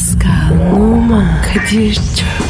Pascal, Oman, Kadir çok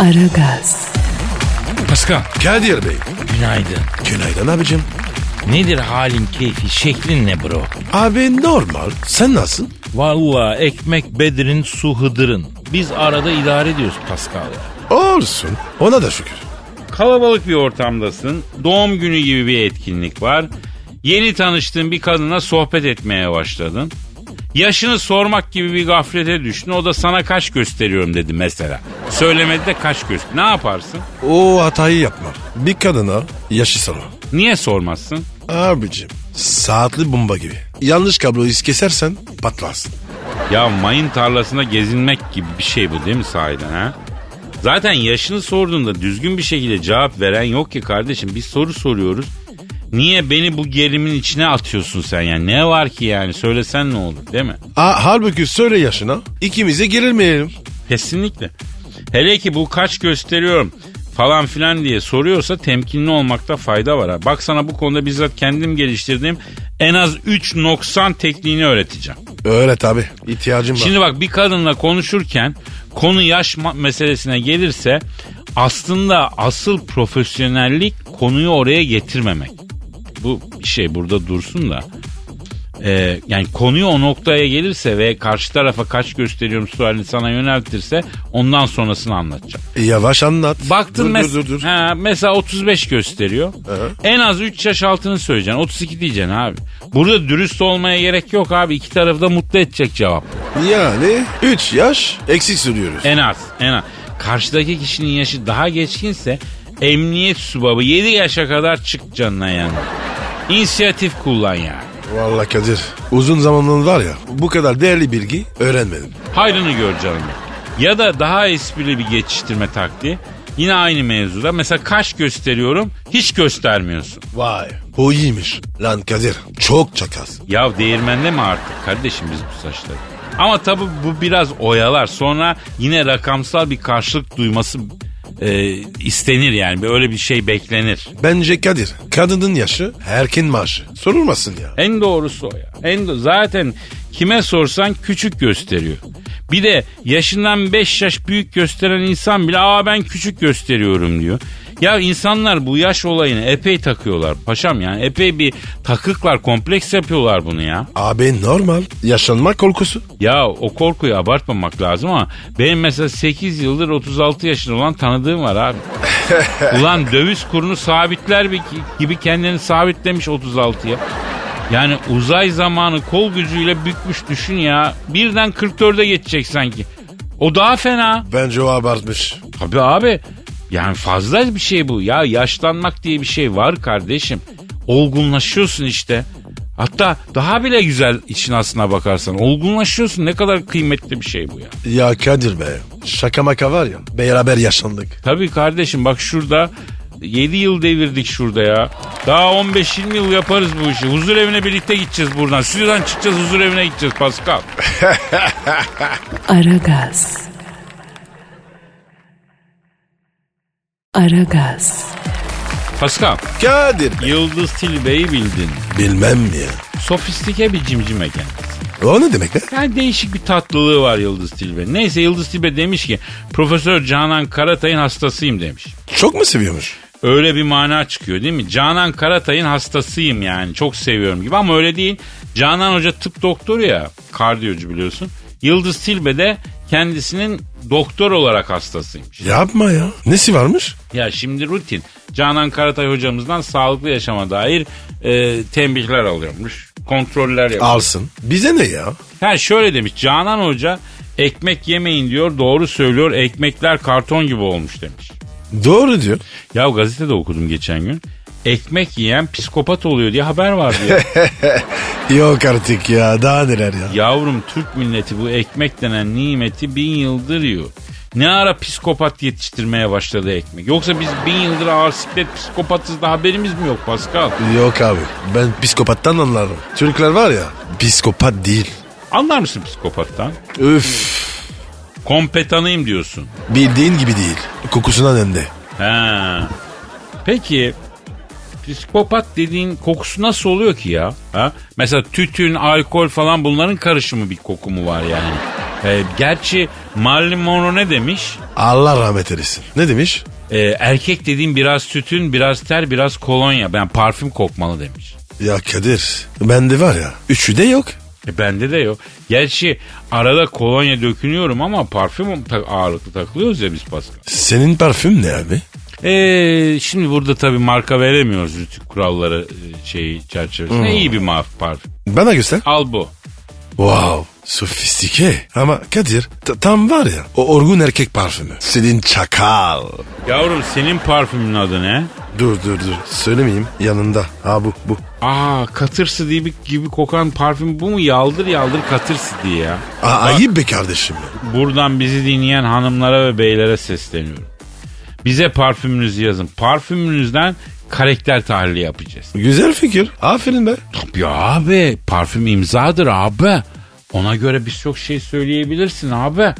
Aragaz, Pascal Kadir Bey. günaydın. Günaydın abicim. Nedir halin keyfi şeklin ne bro? Abi normal. Sen nasılsın? Valla ekmek Bedir'in su Hıdır'ın. Biz arada idare ediyoruz Pascal. Olsun. Ona da şükür. Kalabalık bir ortamdasın. Doğum günü gibi bir etkinlik var. Yeni tanıştığın bir kadına sohbet etmeye başladın. Yaşını sormak gibi bir gaflete düştün. O da sana kaç gösteriyorum dedi mesela. Söylemedi de kaç göster. Ne yaparsın? O hatayı yapma. Bir kadına yaşı sorma. Niye sormazsın? Abicim saatli bomba gibi. Yanlış kabloyu kesersen patlarsın. Ya mayın tarlasında gezinmek gibi bir şey bu değil mi sahiden ha? Zaten yaşını sorduğunda düzgün bir şekilde cevap veren yok ki kardeşim. Biz soru soruyoruz. Niye beni bu gerimin içine atıyorsun sen yani? Ne var ki yani? Söylesen ne olur değil mi? Ha, halbuki söyle yaşına. İkimize gerilmeyelim. Kesinlikle. Hele ki bu kaç gösteriyorum falan filan diye soruyorsa temkinli olmakta fayda var. Ha. Bak sana bu konuda bizzat kendim geliştirdiğim en az 3 noksan tekniğini öğreteceğim. Öyle tabi. İhtiyacım var. Şimdi bak bir kadınla konuşurken konu yaş meselesine gelirse aslında asıl profesyonellik konuyu oraya getirmemek. Bu şey burada dursun da. Ee, yani konuyu o noktaya gelirse ve karşı tarafa kaç gösteriyorum sualini sana yöneltirse ondan sonrasını anlatacağım. Yavaş anlat. Baktın dur, mes- dur, dur, dur. Ha, mesela 35 gösteriyor. En az 3 yaş altını söyleyeceksin. 32 diyeceksin abi. Burada dürüst olmaya gerek yok abi. İki tarafı da mutlu edecek cevap. Yani 3 yaş eksik sürüyoruz. En az. En az. Karşıdaki kişinin yaşı daha geçkinse emniyet subabı 7 yaşa kadar çık canına yani. İnisiyatif kullan yani. Vallahi Kadir uzun zamanın var ya bu kadar değerli bilgi öğrenmedim. Hayrını gör canım. Ya da daha esprili bir geçiştirme taktiği. Yine aynı mevzuda. Mesela kaş gösteriyorum hiç göstermiyorsun. Vay. O iyiymiş. Lan Kadir çok çakaz. Ya değirmende mi artık kardeşim biz bu saçları? Ama tabii bu biraz oyalar. Sonra yine rakamsal bir karşılık duyması e, istenir yani. Öyle bir şey beklenir. Bence Kadir kadının yaşı erken maaşı. Sorulmasın ya. En doğrusu o ya. En do- Zaten kime sorsan küçük gösteriyor. Bir de yaşından 5 yaş büyük gösteren insan bile aa ben küçük gösteriyorum diyor. Ya insanlar bu yaş olayını epey takıyorlar paşam yani epey bir takıklar kompleks yapıyorlar bunu ya. Abi normal. Yaşanma korkusu. Ya o korkuyu abartmamak lazım ama benim mesela 8 yıldır 36 yaşında olan tanıdığım var abi. Ulan döviz kurunu sabitler gibi kendini sabitlemiş 36'ya. Yani uzay zamanı kol gücüyle bükmüş düşün ya. Birden 44'e geçecek sanki. O daha fena. Bence o abartmış. Tabii abi. Yani fazla bir şey bu. Ya yaşlanmak diye bir şey var kardeşim. Olgunlaşıyorsun işte. Hatta daha bile güzel için aslına bakarsan. Olgunlaşıyorsun. Ne kadar kıymetli bir şey bu ya. Ya Kadir be. Şaka maka var ya. Beraber yaşandık. Tabii kardeşim bak şurada 7 yıl devirdik şurada ya. Daha 15-20 yıl yaparız bu işi. Huzur evine birlikte gideceğiz buradan. Stüdyodan çıkacağız huzur evine gideceğiz Pascal. Aragaz. Aragaz, Pascal, Kadir. Yıldız Tilbe'yi bildin. Bilmem mi ya. Sofistike bir cimcime kendisi. O ne demek be? Yani değişik bir tatlılığı var Yıldız Tilbe. Neyse Yıldız Tilbe demiş ki Profesör Canan Karatay'ın hastasıyım demiş. Çok mu seviyormuş? Öyle bir mana çıkıyor değil mi? Canan Karatay'ın hastasıyım yani çok seviyorum gibi ama öyle değil. Canan Hoca tıp doktoru ya kardiyocu biliyorsun. Yıldız Tilbe de kendisinin doktor olarak hastasıymış. Yapma ya. Nesi varmış? Ya şimdi rutin. Canan Karatay hocamızdan sağlıklı yaşama dair e, tembihler alıyormuş. Kontroller yapıyor. Alsın. Bize ne ya? Ha şöyle demiş Canan Hoca ekmek yemeyin diyor doğru söylüyor ekmekler karton gibi olmuş demiş. Doğru diyor. Ya gazetede okudum geçen gün. Ekmek yiyen psikopat oluyor diye haber var diyor. Yok artık ya daha neler ya. Yavrum Türk milleti bu ekmek denen nimeti bin yıldır yiyor. Ne ara psikopat yetiştirmeye başladı ekmek? Yoksa biz bin yıldır ağır siklet psikopatız da haberimiz mi yok Pascal? Yok abi ben psikopattan anlarım. Türkler var ya psikopat değil. Anlar mısın psikopattan? Üf Kompetanıyım diyorsun. bildiğin gibi değil. Kokusundan önde. He. Peki psikopat dediğin kokusu nasıl oluyor ki ya? Ha? Mesela tütün, alkol falan bunların karışımı bir koku mu var yani? Ee, gerçi Marilyn Monroe ne demiş? Allah rahmet eylesin. Ne demiş? Ee, erkek dediğim biraz tütün, biraz ter, biraz kolonya. Ben parfüm kokmalı demiş. Ya Kadir bende var ya üçü de yok. E bende de yok. Gerçi arada kolonya dökünüyorum ama parfüm ağırlıklı takılıyoruz ya biz Pascal. Senin parfüm ne abi? Ee, şimdi burada tabii marka veremiyoruz rütük kuralları e, şeyi çerçevesinde. İyi bir parfüm. Bana göster. Al bu. Wow sofistike. Ama Kadir ta- tam var ya o orgun erkek parfümü. Senin çakal. Yavrum senin parfümün adı ne? Dur dur dur söylemeyeyim yanında. Ha bu bu. Aa katırsı gibi, gibi kokan parfüm bu mu? Yaldır yaldır katırsı diye ya. Aa, ayıp be kardeşim. Buradan bizi dinleyen hanımlara ve beylere sesleniyorum. Bize parfümünüzü yazın. Parfümünüzden karakter tahlili yapacağız. Güzel fikir. Aferin be. Ya abi parfüm imzadır abi. Ona göre birçok şey söyleyebilirsin abi.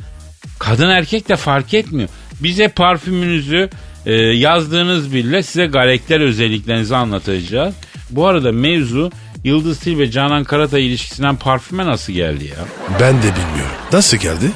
Kadın erkek de fark etmiyor. Bize parfümünüzü e, yazdığınız bile size karakter özelliklerinizi anlatacağız. Bu arada mevzu Yıldız Tilbe Canan Karatay ilişkisinden parfüme nasıl geldi ya? Ben de bilmiyorum. Nasıl geldi?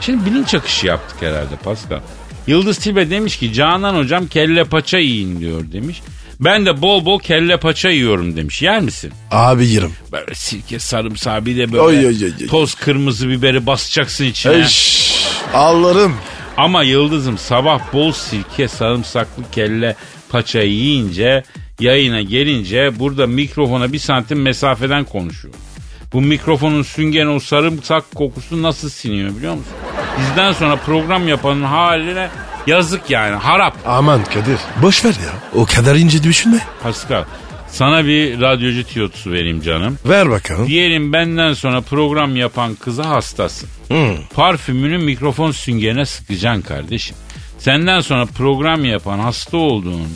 Şimdi bilinç akışı yaptık herhalde Pascal. Yıldız Tilbe demiş ki Canan hocam kelle paça yiyin diyor demiş. Ben de bol bol kelle paça yiyorum demiş. Yer misin? Abi yerim. Böyle sirke sarımsağı bir de böyle Oy, oy, oy, toz kırmızı biberi basacaksın içine. Eş. Allah'ım. Ama Yıldız'ım sabah bol sirke sarımsaklı kelle paça yiyince yayına gelince burada mikrofona bir santim mesafeden konuşuyor. Bu mikrofonun süngen o sarımsak kokusu nasıl siniyor biliyor musun? Bizden sonra program yapanın haline yazık yani harap. Aman Kadir. Boş ver ya. O kadar ince düşünme. Pascal sana bir radyocu tiyotusu vereyim canım. Ver bakalım. Diyelim benden sonra program yapan kıza hastasın. Hı. Parfümünü mikrofon süngerine sıkacaksın kardeşim. Senden sonra program yapan hasta olduğun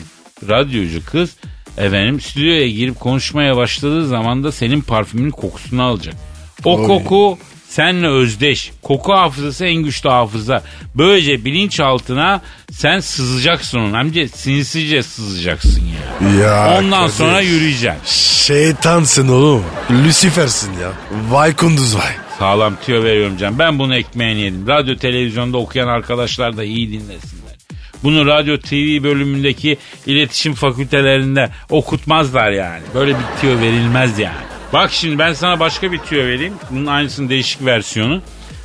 radyocu kız efendim stüdyoya girip konuşmaya başladığı zaman da senin parfümünün kokusunu alacak. O Oy. koku senle özdeş. Koku hafızası en güçlü hafıza. Böylece bilinçaltına sen sızacaksın onu. Hem de sinsice sızacaksın ya. Ya Ondan Kadir. sonra yürüyeceksin. Şeytansın oğlum. Lucifer'sin ya. Vay kunduz vay. Sağlam tüyo veriyorum canım. Ben bunu ekmeğini yedim. Radyo televizyonda okuyan arkadaşlar da iyi dinlesinler. Bunu radyo TV bölümündeki iletişim fakültelerinde okutmazlar yani. Böyle bir tüyo verilmez yani. Bak şimdi ben sana başka bir tüyo vereyim. Bunun aynısının değişik versiyonu.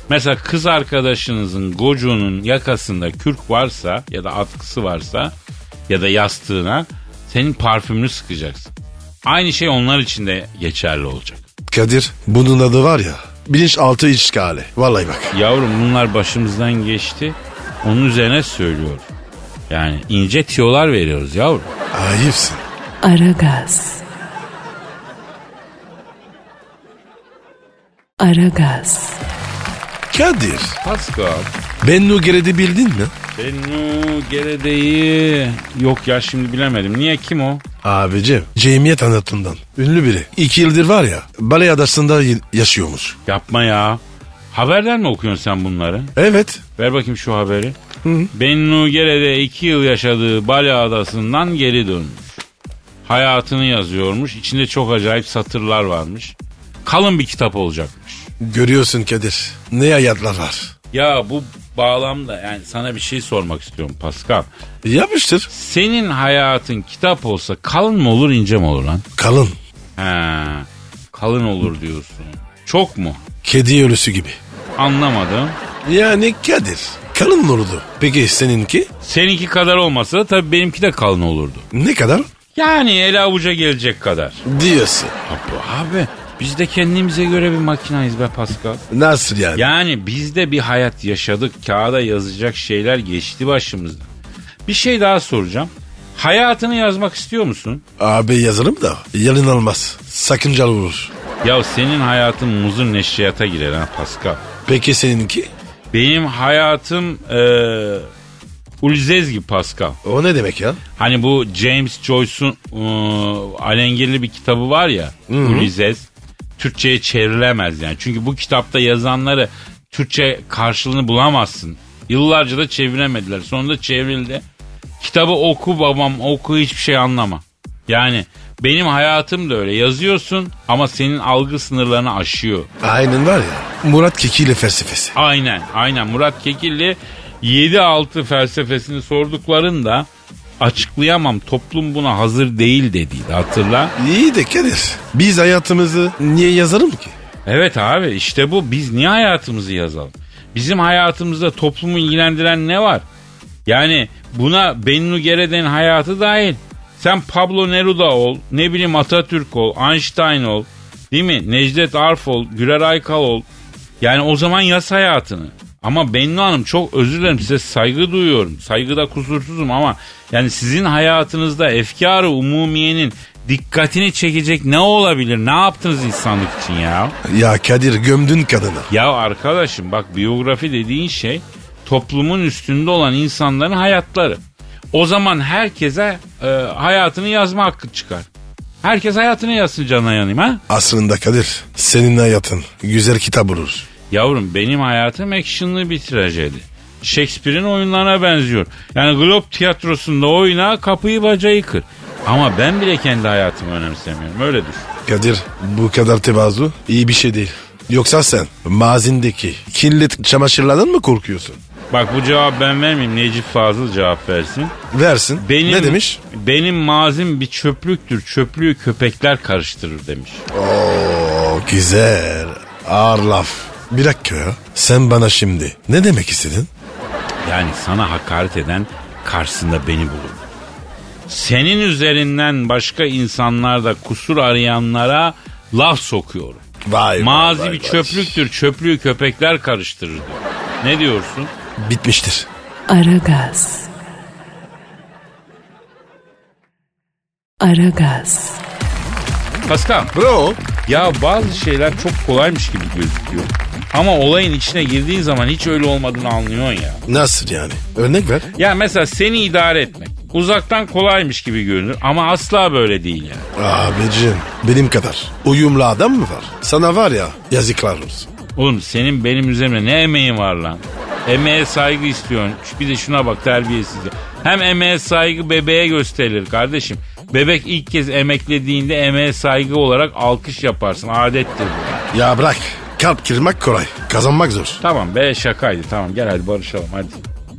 Mesela kız arkadaşınızın gocunun yakasında kürk varsa ya da atkısı varsa ya da yastığına senin parfümünü sıkacaksın. Aynı şey onlar için de geçerli olacak. Kadir bunun adı var ya bilinçaltı işgali. Vallahi bak. Yavrum bunlar başımızdan geçti. Onun üzerine söylüyorum. Yani ince tiyolar veriyoruz yavrum. Ayıpsın. Aragaz. Aragaz. Kadir. Pascal. Bennu Gered'i bildin mi? Bennu Gerede'yi yok ya şimdi bilemedim. Niye kim o? Abicim cemiyet anlatından. Ünlü biri. İki yıldır var ya Bale Adası'nda yaşıyormuş. Yapma ya. Haberden mi okuyorsun sen bunları? Evet. Ver bakayım şu haberi. Bennu Gerede iki yıl yaşadığı Bali Adası'ndan geri dönmüş. Hayatını yazıyormuş. İçinde çok acayip satırlar varmış. Kalın bir kitap olacakmış. Görüyorsun Kadir. Ne hayatlar var. Ya bu bağlamda yani sana bir şey sormak istiyorum Pascal. Yapıştır. Senin hayatın kitap olsa kalın mı olur ince mi olur lan? Kalın. He, kalın olur diyorsun. Çok mu? Kedi ölüsü gibi. Anlamadım. Yani Kadir. Kalın olurdu? Peki seninki? Seninki kadar olmasa da tabii benimki de kalın olurdu. Ne kadar? Yani el avuca gelecek kadar. Diyorsun. Abi, abi biz de kendimize göre bir makinayız be Pascal. Nasıl yani? Yani biz de bir hayat yaşadık. Kağıda yazacak şeyler geçti başımızdan. Bir şey daha soracağım. Hayatını yazmak istiyor musun? Abi yazarım da yalın almaz. Sakıncalı olur. Ya senin hayatın muzur neşriyata girer ha Pascal. Peki seninki? Benim hayatım eee Ulzezgi Pascal. O ne demek ya? Hani bu James Joyce'un eee, alengirli bir kitabı var ya Ulysses. Türkçe'ye çevrilemez yani. Çünkü bu kitapta yazanları Türkçe karşılığını bulamazsın. Yıllarca da çeviremediler. Sonunda çevrildi. Kitabı oku babam oku hiçbir şey anlama. Yani benim hayatım da öyle. Yazıyorsun ama senin algı sınırlarını aşıyor. Aynen var ya. Murat Keki ile felsefesi. Aynen aynen Murat Kekilli 7-6 felsefesini sorduklarında açıklayamam toplum buna hazır değil dediydi hatırla. İyi de Kadir. Biz hayatımızı niye yazarım ki? Evet abi işte bu biz niye hayatımızı yazalım? Bizim hayatımızda toplumu ilgilendiren ne var? Yani buna Bennu Gerede'nin hayatı dahil. Sen Pablo Neruda ol, ne bileyim Atatürk ol, Einstein ol, değil mi? Necdet Arf ol, Güler Aykal ol. Yani o zaman yaz hayatını. Ama Bennu Hanım çok özür dilerim size saygı duyuyorum. Saygıda kusursuzum ama yani sizin hayatınızda efkarı umumiyenin dikkatini çekecek ne olabilir? Ne yaptınız insanlık için ya? Ya Kadir gömdün kadını. Ya arkadaşım bak biyografi dediğin şey toplumun üstünde olan insanların hayatları. O zaman herkese e, hayatını yazma hakkı çıkar. Herkes hayatını yazsın canına yanayım ha. Aslında Kadir senin hayatın güzel kitap olur. Yavrum benim hayatım actionlı bir trajedi. Shakespeare'in oyunlarına benziyor. Yani Globe tiyatrosunda oyna kapıyı bacayı kır. Ama ben bile kendi hayatımı önemsemiyorum. Öyle düşün. Kadir bu kadar tevazu iyi bir şey değil. Yoksa sen mazindeki kirli çamaşırlardan mı korkuyorsun? Bak bu cevap ben vermeyeyim. Necip Fazıl cevap versin. Versin. Benim, ne demiş? Benim mazim bir çöplüktür. Çöplüğü köpekler karıştırır demiş. Oo güzel. Ağır laf. Bir dakika ya. Sen bana şimdi ne demek istedin? Yani sana hakaret eden karşısında beni bulur. Senin üzerinden başka insanlarda kusur arayanlara laf sokuyorum. Vay Mazi vay, bir vay. çöplüktür. Çöplüğü köpekler karıştırır diyor. Ne diyorsun? Bitmiştir. Aragaz. Aragaz. Pascal. Bro. Ya bazı şeyler çok kolaymış gibi gözüküyor. Ama olayın içine girdiğin zaman hiç öyle olmadığını anlıyorsun ya. Nasıl yani? Örnek ver. Ya mesela seni idare etmek. Uzaktan kolaymış gibi görünür ama asla böyle değil yani. Abicim benim kadar uyumlu adam mı var? Sana var ya yazıklar olsun. Oğlum senin benim üzerimde ne emeğin var lan? Emeğe saygı istiyorsun. Bir de şuna bak terbiyesiz. Hem emeğe saygı bebeğe gösterilir kardeşim. Bebek ilk kez emeklediğinde emeğe saygı olarak alkış yaparsın. Adettir bu. Ya bırak. Kalp kırmak kolay. Kazanmak zor. Tamam be şakaydı tamam gel hadi barışalım hadi.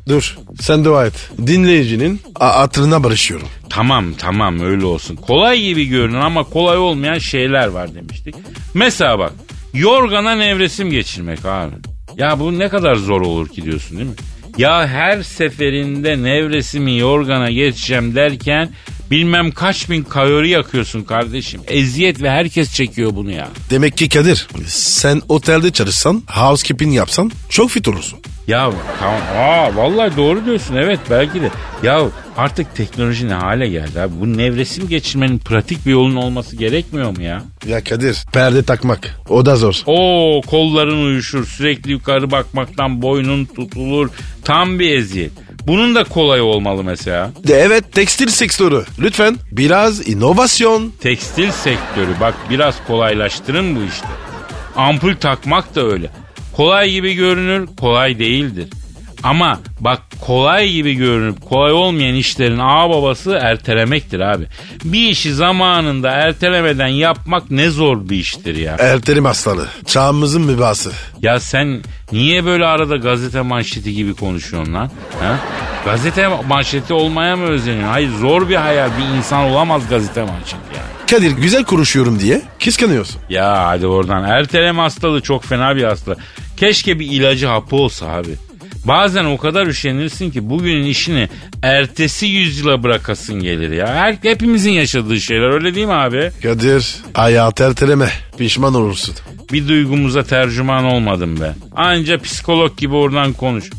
Dur sen dua et. Dinleyicinin a- hatırına barışıyorum. Tamam tamam öyle olsun. Kolay gibi görünür ama kolay olmayan şeyler var demiştik. Mesela bak yorgana nevresim geçirmek abi. Ya bu ne kadar zor olur ki diyorsun değil mi? Ya her seferinde nevresimi yorgana geçeceğim derken bilmem kaç bin kalori yakıyorsun kardeşim. Eziyet ve herkes çekiyor bunu ya. Demek ki Kadir sen otelde çalışsan housekeeping yapsan çok fit olursun. Ya tamam aa vallahi doğru diyorsun evet belki de. Ya artık teknoloji ne hale geldi abi. Bu nevresim geçirmenin pratik bir yolun olması gerekmiyor mu ya? Ya Kadir perde takmak o da zor. Oo kolların uyuşur sürekli yukarı bakmaktan boynun tutulur tam bir eziyet. Bunun da kolay olmalı mesela. De evet tekstil sektörü lütfen biraz inovasyon. Tekstil sektörü bak biraz kolaylaştırın bu işte. Ampul takmak da öyle. Kolay gibi görünür kolay değildir. Ama bak kolay gibi görünüp kolay olmayan işlerin ağ babası ertelemektir abi. Bir işi zamanında ertelemeden yapmak ne zor bir iştir ya. Ertelim hastalığı. Çağımızın mübası. Ya sen niye böyle arada gazete manşeti gibi konuşuyorsun lan? Ha? Gazete manşeti olmaya mı özeniyorsun? Hayır zor bir hayal bir insan olamaz gazete manşeti yani. Kadir güzel konuşuyorum diye kıskanıyorsun. Ya hadi oradan. Erteleme hastalığı çok fena bir hastalık. Keşke bir ilacı hapı olsa abi. Bazen o kadar üşenirsin ki bugünün işini ertesi yüzyıla bırakasın gelir ya. Her, hepimizin yaşadığı şeyler öyle değil mi abi? Kadir hayat erteleme pişman olursun. Bir duygumuza tercüman olmadım ben. Anca psikolog gibi oradan konuş.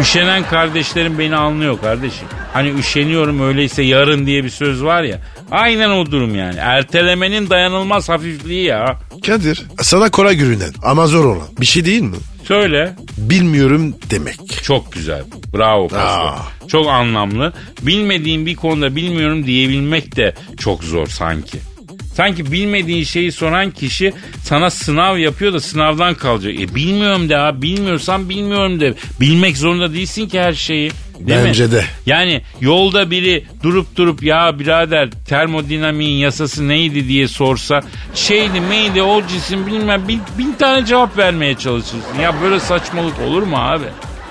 Üşenen kardeşlerim beni anlıyor kardeşim. Hani üşeniyorum öyleyse yarın diye bir söz var ya. Aynen o durum yani. Ertelemenin dayanılmaz hafifliği ya. Kadir sana kolay görünen ama zor olan bir şey değil mi? Söyle. Bilmiyorum demek. Çok güzel. Bravo Pascal. Çok anlamlı. Bilmediğin bir konuda bilmiyorum diyebilmek de çok zor sanki. Sanki bilmediğin şeyi soran kişi sana sınav yapıyor da sınavdan kalacak. E bilmiyorum de abi bilmiyorsan bilmiyorum de. Bilmek zorunda değilsin ki her şeyi. Değil Bence mi? de. Yani yolda biri durup durup ya birader termodinamiğin yasası neydi diye sorsa şeydi meydi o cisim bilmem bin, bin tane cevap vermeye çalışırsın. Ya böyle saçmalık olur mu abi?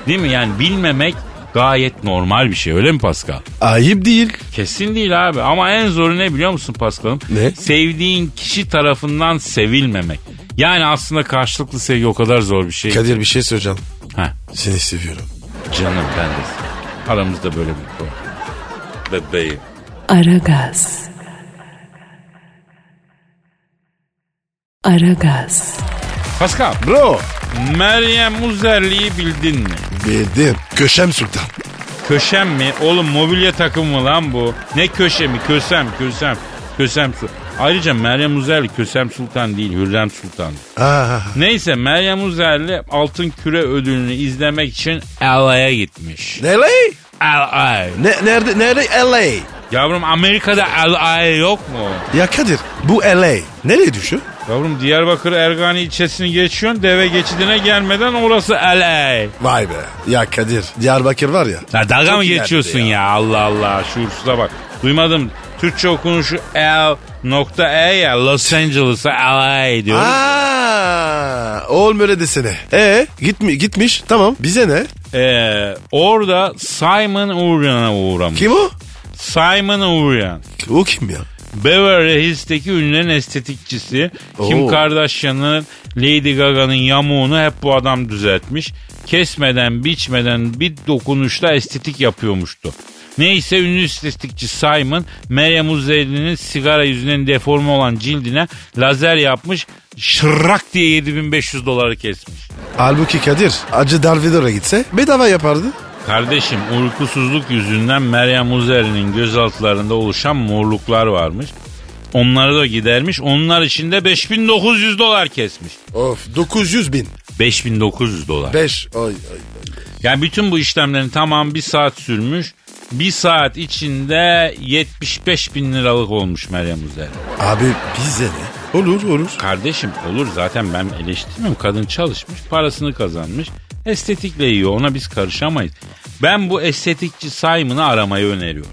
Değil mi? Yani bilmemek gayet normal bir şey öyle mi Pascal? Ayıp değil. Kesin değil abi ama en zoru ne biliyor musun Paskal'ım? Ne? Sevdiğin kişi tarafından sevilmemek. Yani aslında karşılıklı sevgi o kadar zor bir şey. Kadir bir şey söyleyeceğim. Heh, Seni seviyorum. canım ben de. Aramızda böyle bir konu. Bebeğim. Aragaz. Aragaz. Pascal, Bro. Meryem Uzerli'yi bildin mi? Bildim. Köşem Sultan. Köşem mi? Oğlum mobilya takımı mı lan bu? Ne köşe mi? Kösem, kösem. Kösem Sultan. Ayrıca Meryem Uzerli Kösem Sultan değil, Hürrem Sultan. Aa, Neyse Meryem Uzerli Altın Küre ödülünü izlemek için LA'ya gitmiş. LA? LA. Ne, nerede, nerede LA? Yavrum Amerika'da LA yok mu? Ya Kadir bu LA. Nereye düşüyor? Yavrum Diyarbakır Ergani ilçesini geçiyorsun deve geçidine gelmeden orası LA. Vay be. Ya Kadir Diyarbakır var ya. Ya dalga mı geçiyorsun ya. ya. Allah Allah şuursuza bak. Duymadım. Türkçe okunuşu L nokta E ya Los Angeles'a LA diyor. Aa, oğlum öyle desene. E gitmi, gitmiş tamam bize ne? Ee, orada Simon Urian'a uğramış. Kim o? Simon Urian. O kim ya? Beverly Hills'teki ünlülerin estetikçisi. Kim Oo. Kardashian'ın Lady Gaga'nın yamuğunu hep bu adam düzeltmiş. Kesmeden biçmeden bir dokunuşla estetik yapıyormuştu. Neyse ünlü estetikçi Simon Meryem Uzerli'nin sigara yüzünden deforme olan cildine lazer yapmış. Şırrak diye 7500 doları kesmiş. Halbuki Kadir Acı Darvidor'a gitse bedava yapardı. Kardeşim uykusuzluk yüzünden Meryem Uzerli'nin gözaltılarında oluşan morluklar varmış. Onları da gidermiş. Onlar için de 5900 dolar kesmiş. Of 900 bin. 5900 dolar. 5. Ay, ay. Yani bütün bu işlemlerin tamam bir saat sürmüş. Bir saat içinde 75 bin liralık olmuş Meryem Uzerli. Abi bize ne? Olur olur. Kardeşim olur zaten ben eleştirmiyorum. Kadın çalışmış, parasını kazanmış. Estetikle yiyor ona biz karışamayız. Ben bu estetikçi Simon'ı aramayı öneriyorum.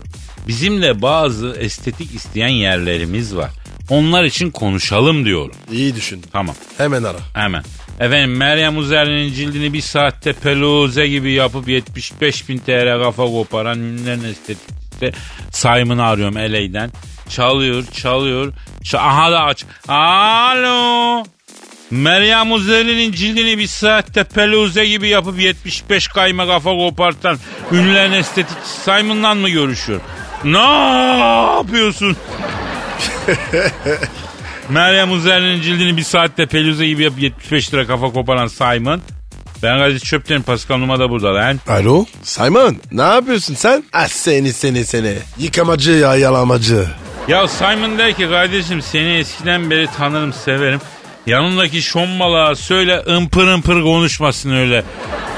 Bizim de bazı estetik isteyen yerlerimiz var. Onlar için konuşalım diyorum. İyi düşün. Tamam Hemen ara. hemen. Efendim Meryem Uzerli'nin cildini bir saatte peluze gibi yapıp 75 bin TL kafa koparan ünlülerin estetikçisi Simon'ı arıyorum LA'den. Çalıyor çalıyor. Ç- Aha da aç. Alo. Meryem Uzerli'nin cildini bir saatte peluze gibi yapıp 75 kayma kafa kopartan ünlülerin estetikçisi Simon'la mı görüşüyor? Ne yapıyorsun? Meryem Uzerli'nin cildini bir saatte peluze gibi yapıp 75 lira kafa koparan Simon. Ben Kadir Çöpten Pascal Numa da burada lan. Alo Simon ne yapıyorsun sen? Ah seni seni seni. Yıkamacı ya yalamacı. Ya Simon der ki kardeşim seni eskiden beri tanırım severim. Yanındaki şombalığa söyle ımpır ımpır konuşmasın öyle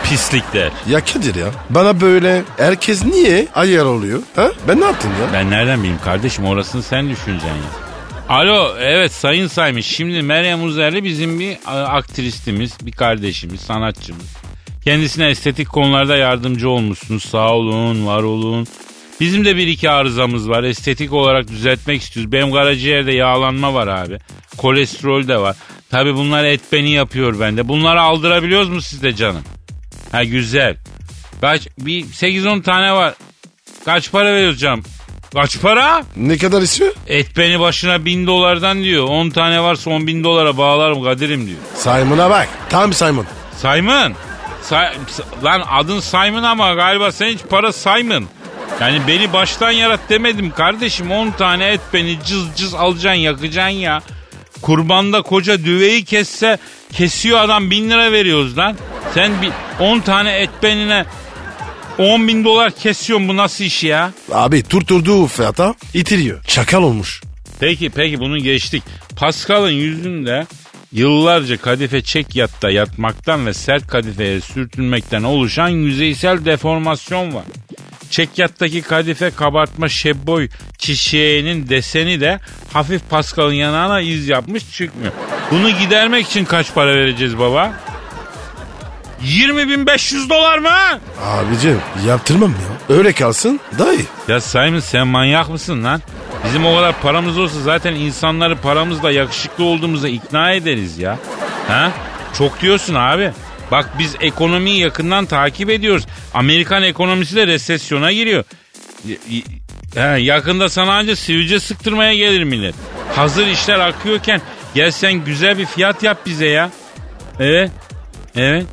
pislik der. Ya Kadir ya bana böyle herkes niye ayar oluyor? Ha? Ben ne yaptım ya? Ben nereden bileyim kardeşim orasını sen düşüneceksin ya. Alo evet sayın Simon şimdi Meryem Uzerli bizim bir aktristimiz, bir kardeşimiz, sanatçımız. Kendisine estetik konularda yardımcı olmuşsunuz. Sağ olun, var olun. Bizim de bir iki arızamız var. Estetik olarak düzeltmek istiyoruz. Benim karaciğerde yağlanma var abi. Kolesterol de var. Tabi bunlar et beni yapıyor bende. Bunları aldırabiliyoruz mu sizde canım? Ha güzel. Kaç bir 8-10 tane var. Kaç para veriyoruz canım? Kaç para? Ne kadar istiyor? Et beni başına bin dolardan diyor. 10 tane varsa 10 bin dolara bağlarım Kadir'im diyor. Simon'a bak. Tam Simon. Simon. Sa- lan adın Simon ama galiba sen hiç para Simon. Yani beni baştan yarat demedim kardeşim. 10 tane et beni cız cız alacaksın yakacaksın ya. Kurbanda koca düveyi kesse kesiyor adam bin lira veriyoruz lan. Sen bir 10 tane et benine 10 bin dolar kesiyorum bu nasıl iş ya? Abi tutturduğu fiyata itiriyor. Çakal olmuş. Peki peki bunu geçtik. Pascal'ın yüzünde yıllarca kadife çek yatta yatmaktan ve sert kadifeye sürtünmekten oluşan yüzeysel deformasyon var. Çekyattaki kadife kabartma şebboy çiçeğinin deseni de hafif Pascal'ın yanağına iz yapmış çıkmıyor. Bunu gidermek için kaç para vereceğiz baba? 20.500 dolar mı? Abicim yaptırmam ya. Öyle kalsın daha iyi. Ya Simon sen manyak mısın lan? Bizim o kadar paramız olsa zaten insanları paramızla yakışıklı olduğumuza ikna ederiz ya. Ha? Çok diyorsun abi. Bak biz ekonomiyi yakından takip ediyoruz. Amerikan ekonomisi de resesyona giriyor. Ha, yakında sana anca sivilce sıktırmaya gelir millet. Hazır işler akıyorken gel sen güzel bir fiyat yap bize ya. Evet. Evet.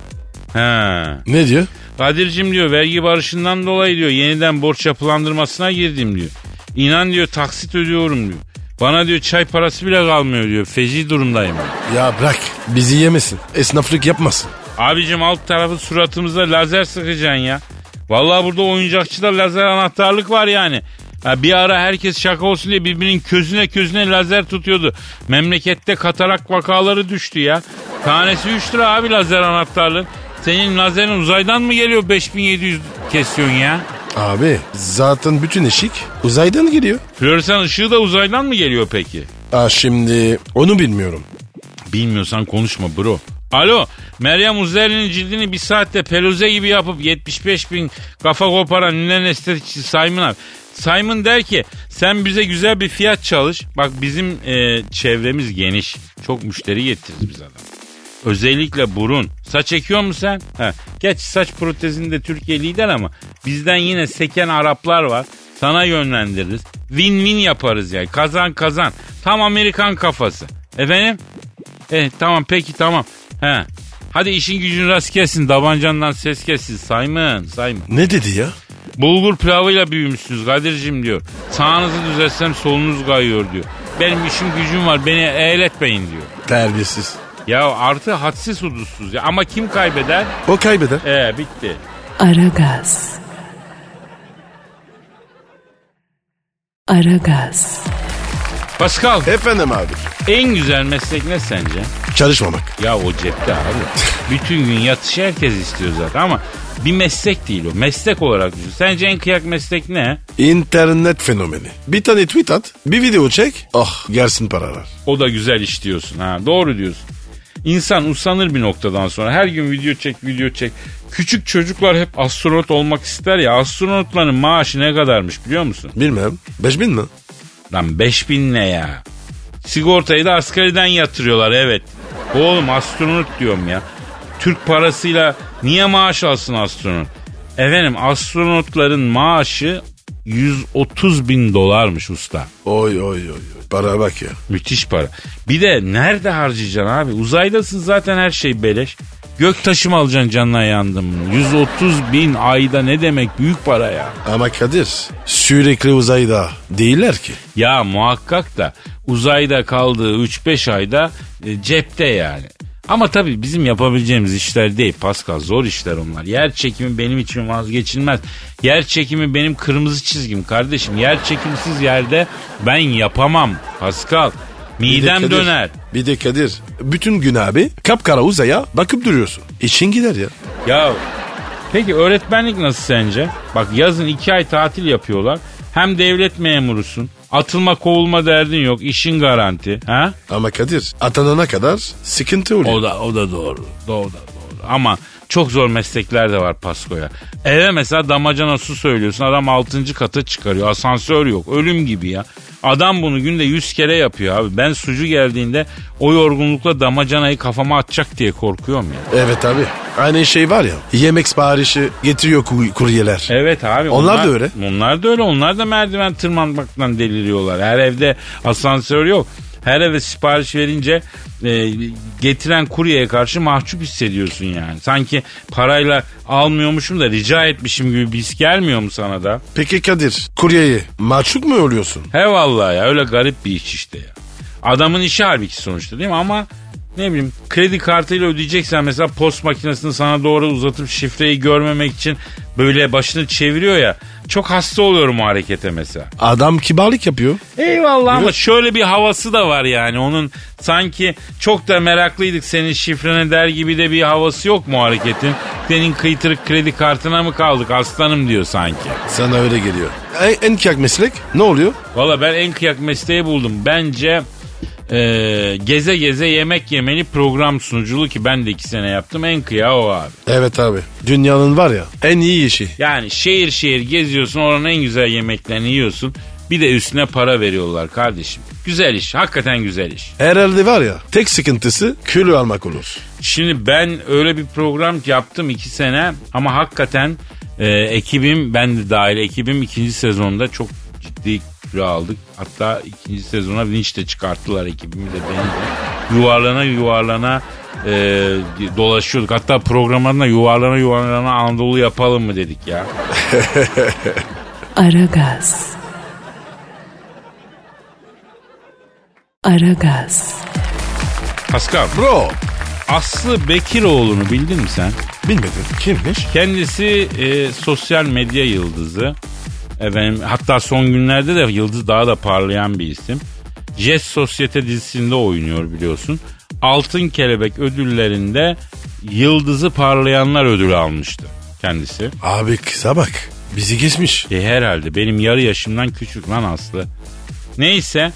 Ha. Ne diyor? Kadir'cim diyor vergi barışından dolayı diyor yeniden borç yapılandırmasına girdim diyor. İnan diyor taksit ödüyorum diyor. Bana diyor çay parası bile kalmıyor diyor. Feci durumdayım. Ya bırak bizi yemesin. Esnaflık yapmasın. Abicim alt tarafı suratımıza lazer sıkacaksın ya. Vallahi burada oyuncakçıda lazer anahtarlık var yani. Ha, bir ara herkes şaka olsun diye birbirinin közüne közüne lazer tutuyordu. Memlekette katarak vakaları düştü ya. Tanesi 3 lira abi lazer anahtarlığın. Senin lazerin uzaydan mı geliyor 5700 kesiyorsun ya? Abi zaten bütün ışık uzaydan geliyor. Floresan ışığı da uzaydan mı geliyor peki? Aa şimdi onu bilmiyorum. Bilmiyorsan konuşma bro. Alo Meryem Uzerli'nin cildini bir saatte peluze gibi yapıp 75 bin kafa koparan ünlülerin estetikçisi Simon abi. Simon der ki sen bize güzel bir fiyat çalış. Bak bizim e, çevremiz geniş. Çok müşteri getiririz biz adam. Özellikle burun. Saç ekiyor musun sen? He. Geç saç protezinde Türkiye lider ama bizden yine seken Araplar var. Sana yönlendiririz. Win-win yaparız yani. Kazan kazan. Tam Amerikan kafası. Efendim? Eh tamam peki tamam. He. Hadi işin gücün rast gelsin. Davancandan ses gelsin. Simon, Simon. Ne dedi ya? Bulgur pilavıyla büyümüşsünüz Kadir'cim diyor. Sağınızı düzeltsem solunuz kayıyor diyor. Benim işim gücüm var beni eğletmeyin diyor. Terbiyesiz. Ya artı hadsiz hudutsuz ya. Ama kim kaybeder? O kaybeder. Ee bitti. Aragaz. Aragaz. Pascal Efendim abi. En güzel meslek ne sence? Çalışmamak. Ya o cepte abi. Bütün gün yatışı herkes istiyor zaten ama bir meslek değil o. Meslek olarak düşün. Sence en kıyak meslek ne? İnternet fenomeni. Bir tane tweet at, bir video çek. Oh gelsin paralar. O da güzel iş diyorsun ha. Doğru diyorsun. İnsan usanır bir noktadan sonra. Her gün video çek, video çek. Küçük çocuklar hep astronot olmak ister ya. Astronotların maaşı ne kadarmış biliyor musun? Bilmem. 5000 mi? Lan 5000 ne ya? Sigortayı da asgariden yatırıyorlar evet. Oğlum astronot diyorum ya. Türk parasıyla niye maaş alsın astronot? Efendim astronotların maaşı 130 bin dolarmış usta. Oy oy oy. Para bak ya. Müthiş para. Bir de nerede harcayacaksın abi? Uzaydasın zaten her şey beleş. Gök taşı mı alacaksın canına yandım? 130 bin ayda ne demek büyük para ya. Ama Kadir sürekli uzayda değiller ki. Ya muhakkak da uzayda kaldığı 3-5 ayda e, cepte yani. Ama tabii bizim yapabileceğimiz işler değil Pascal zor işler onlar. Yer çekimi benim için vazgeçilmez. Yer çekimi benim kırmızı çizgim kardeşim. Yer çekimsiz yerde ben yapamam Pascal. Bir de Midem Kadir, döner. Bir de Kadir bütün gün abi kapkara uzaya bakıp duruyorsun. İçin gider ya. Ya peki öğretmenlik nasıl sence? Bak yazın iki ay tatil yapıyorlar. Hem devlet memurusun. Atılma kovulma derdin yok. işin garanti. Ha? Ama Kadir atanana kadar sıkıntı oluyor. O da o da doğru. Doğru da doğru. Ama çok zor meslekler de var Pasko'ya. Eve mesela damacana su söylüyorsun. Adam 6. kata çıkarıyor. Asansör yok. Ölüm gibi ya. Adam bunu günde 100 kere yapıyor abi. Ben sucu geldiğinde o yorgunlukla damacanayı kafama atacak diye korkuyorum ya. Evet abi. Aynı şey var ya yemek siparişi getiriyor kur- kuryeler. Evet abi. Onlar da öyle. Onlar da öyle. Onlar da merdiven tırmanmaktan deliriyorlar. Her evde asansör yok. Her eve sipariş verince e, getiren kuryeye karşı mahcup hissediyorsun yani. Sanki parayla almıyormuşum da rica etmişim gibi bir his gelmiyor mu sana da? Peki Kadir kuryeyi mahcup mu oluyorsun? He vallahi ya öyle garip bir iş işte ya. Adamın işi halbuki sonuçta değil mi ama ne bileyim kredi kartıyla ödeyeceksen mesela post makinesini sana doğru uzatıp şifreyi görmemek için böyle başını çeviriyor ya. Çok hasta oluyorum o harekete mesela. Adam kibarlık yapıyor. Eyvallah ama şöyle bir havası da var yani. Onun sanki çok da meraklıydık senin şifrene der gibi de bir havası yok mu hareketin? Senin kıytırık kredi kartına mı kaldık aslanım diyor sanki. Sana öyle geliyor. En, en kıyak meslek ne oluyor? Valla ben en kıyak mesleği buldum. Bence e, geze geze yemek yemeli program sunuculuğu ki ben de iki sene yaptım. En kıya o abi. Evet abi. Dünyanın var ya en iyi işi. Yani şehir şehir geziyorsun oranın en güzel yemeklerini yiyorsun. Bir de üstüne para veriyorlar kardeşim. Güzel iş. Hakikaten güzel iş. Herhalde var ya tek sıkıntısı kilo almak olur. Şimdi ben öyle bir program yaptım iki sene ama hakikaten e, ekibim ben de dahil ekibim ikinci sezonda çok ciddi kilo aldık. Hatta ikinci sezona vinç de çıkarttılar ekibimi de beni de. Yuvarlana yuvarlana e, dolaşıyorduk. Hatta programlarında yuvarlana yuvarlana Anadolu yapalım mı dedik ya. Aragaz. Aragaz. Pascal, Bro Aslı Bekiroğlu'nu bildin mi sen? bilmedim kimmiş? Kendisi e, sosyal medya yıldızı. Efendim, hatta son günlerde de yıldız daha da parlayan bir isim. Jest Sosyete dizisinde oynuyor biliyorsun. Altın Kelebek ödüllerinde yıldızı parlayanlar ödülü almıştı kendisi. Abi kıza bak bizi geçmiş. E, herhalde benim yarı yaşımdan küçük lan Aslı. Neyse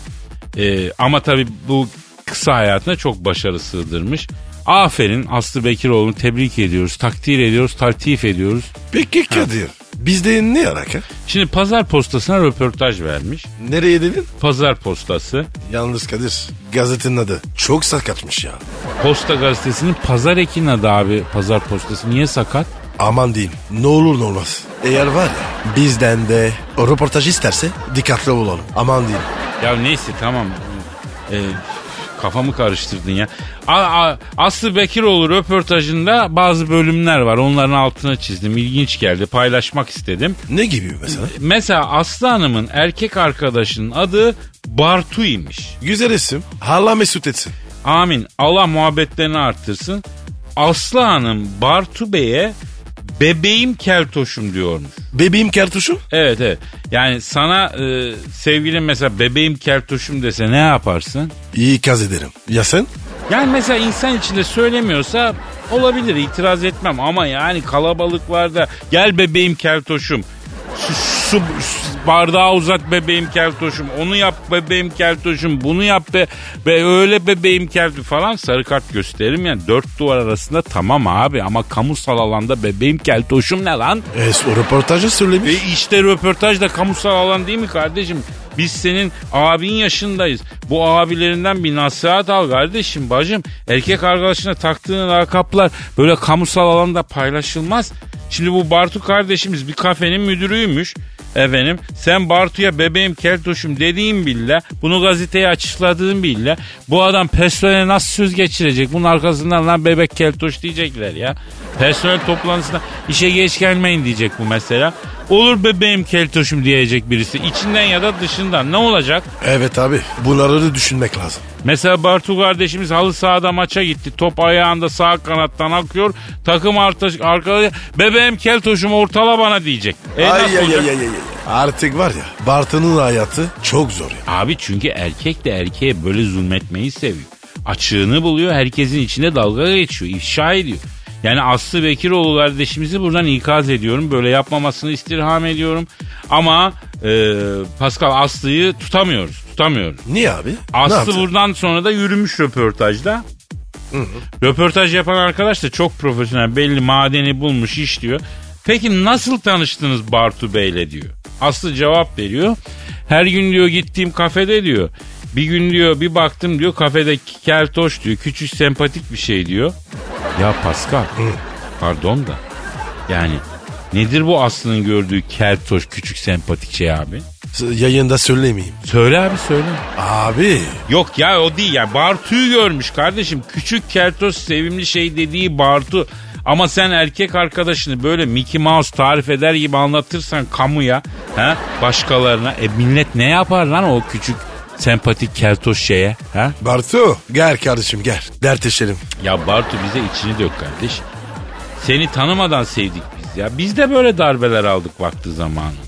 e, ama tabii bu kısa hayatına çok başarı sığdırmış. Aferin Aslı Bekiroğlu'nu tebrik ediyoruz, takdir ediyoruz, taltif ediyoruz. Peki Kadir bizde ne alaka? Şimdi pazar postasına röportaj vermiş. Nereye dedin? Pazar postası. Yalnız Kadir gazetenin adı çok sakatmış ya. Posta gazetesinin pazar ekinin adı abi. Pazar postası niye sakat? Aman diyeyim ne olur ne olmaz. Eğer var ya bizden de o röportaj isterse dikkatli olalım. Aman diyeyim. Ya neyse tamam. Ee, kafamı karıştırdın ya. A, A- Aslı Bekiroğlu röportajında bazı bölümler var. Onların altına çizdim. İlginç geldi. Paylaşmak istedim. Ne gibi mesela? Mesela Aslı Hanım'ın erkek arkadaşının adı Bartu'ymuş. Güzel isim. Allah mesut etsin. Amin. Allah muhabbetlerini arttırsın. Aslı Hanım Bartu Bey'e bebeğim keltoşum diyormuş. Bebeğim kertuşum. Evet evet. Yani sana e, sevgilin mesela bebeğim keltoşum dese ne yaparsın? İyi ikaz ederim. Ya sen? Yani mesela insan içinde söylemiyorsa olabilir itiraz etmem ama yani kalabalıklarda gel bebeğim keltoşum su, su- su- bardağı uzat bebeğim keltoşum onu yap bebeğim keltoşum bunu yap be, be öyle bebeğim keltoşum falan sarı kart gösteririm yani dört duvar arasında tamam abi ama kamusal alanda bebeğim keltoşum ne lan? E, o röportajı söylemiş. E işte röportaj da kamusal alan değil mi kardeşim? Biz senin abin yaşındayız. Bu abilerinden bir nasihat al kardeşim bacım. Erkek arkadaşına taktığın lakaplar böyle kamusal alanda paylaşılmaz. Şimdi bu Bartu kardeşimiz bir kafenin müdürüymüş. Efendim sen Bartu'ya bebeğim keltoşum dediğin bile bunu gazeteye açıkladığın bile bu adam personele nasıl söz geçirecek? Bunun arkasından lan bebek keltoş diyecekler ya. Personel toplantısında işe geç gelmeyin diyecek bu mesela. Olur bebeğim keltoşum diyecek birisi. içinden ya da dışından. Ne olacak? Evet abi bunları da düşünmek lazım. Mesela Bartu kardeşimiz halı sahada maça gitti. Top ayağında sağ kanattan akıyor. Takım arkadaş, arkadaş bebeğim keltoşum ortala bana diyecek. E ay, ay, ay, ay, ay. Artık var ya Bartı'nın hayatı çok zor ya. Abi çünkü erkek de erkeğe böyle zulmetmeyi seviyor. Açığını buluyor herkesin içinde dalga geçiyor ifşa ediyor. Yani Aslı Bekiroğlu kardeşimizi buradan ikaz ediyorum. Böyle yapmamasını istirham ediyorum. Ama e, Pascal Aslı'yı tutamıyoruz. Tutamıyoruz. Niye abi? Aslı buradan sonra da yürümüş röportajda. Röportaj yapan arkadaş da çok profesyonel belli madeni bulmuş iş diyor. Peki nasıl tanıştınız Bartu Bey'le diyor. Aslı cevap veriyor. Her gün diyor gittiğim kafede diyor. Bir gün diyor bir baktım diyor kafede keltoş diyor. Küçük sempatik bir şey diyor. Ya Pascal pardon da yani nedir bu Aslı'nın gördüğü keltoş küçük sempatik şey abi? Yayında söylemeyeyim. Söyle abi söyle. Abi Yok ya o değil ya. Bartu'yu görmüş kardeşim. Küçük kertos sevimli şey dediği Bartu. Ama sen erkek arkadaşını böyle Mickey Mouse tarif eder gibi anlatırsan kamuya, ha, başkalarına, e millet ne yapar lan o küçük sempatik keltoş şeye. Ha? Bartu gel kardeşim gel. Dertleşelim. Ya Bartu bize içini dök kardeş. Seni tanımadan sevdik biz ya. Biz de böyle darbeler aldık vakti zamanında.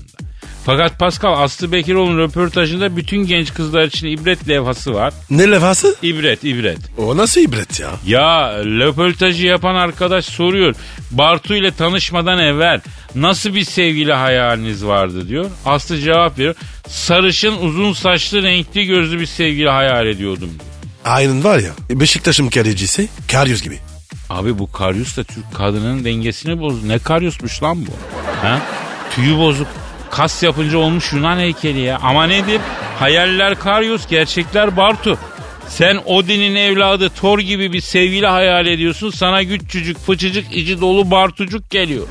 Fakat Pascal Aslı Bekiroğlu'nun röportajında bütün genç kızlar için ibret levhası var. Ne levhası? İbret, ibret. O nasıl ibret ya? Ya röportajı yapan arkadaş soruyor. Bartu ile tanışmadan evvel nasıl bir sevgili hayaliniz vardı diyor. Aslı cevap veriyor. Sarışın, uzun saçlı, renkli gözlü bir sevgili hayal ediyordum diyor. Aynen var ya Beşiktaş'ın kalecisi Karyus gibi. Abi bu Karyus da Türk kadının dengesini bozdu. Ne Karyus'muş lan bu? Ha? Tüyü bozuk. Kas yapınca olmuş Yunan heykeli ya. Ama nedir? Hayaller Karyus, gerçekler Bartu. Sen Odin'in evladı Thor gibi bir sevgili hayal ediyorsun. Sana güççücük, fıçıcık, içi dolu Bartucuk geliyor.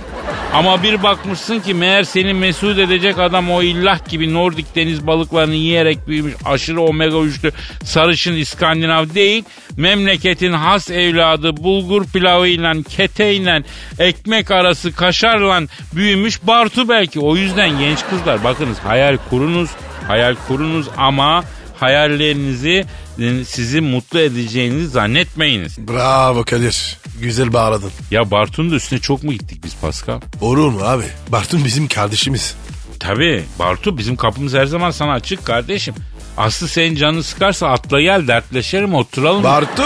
Ama bir bakmışsın ki meğer seni mesut edecek adam o illah gibi Nordik deniz balıklarını yiyerek büyümüş aşırı omega 3'lü sarışın İskandinav değil. Memleketin has evladı bulgur pilavıyla, keteyle, ekmek arası kaşarla büyümüş Bartu belki. O yüzden genç kızlar bakınız hayal kurunuz, hayal kurunuz ama hayallerinizi e, sizi mutlu edeceğinizi zannetmeyiniz. Bravo Kadir. Güzel bağladın. Ya Bartu'nun da üstüne çok mu gittik biz Pascal? Olur mu abi? Bartun bizim kardeşimiz. Tabii Bartu bizim kapımız her zaman sana açık kardeşim. Aslı senin canını sıkarsa atla gel dertleşelim oturalım. Bartu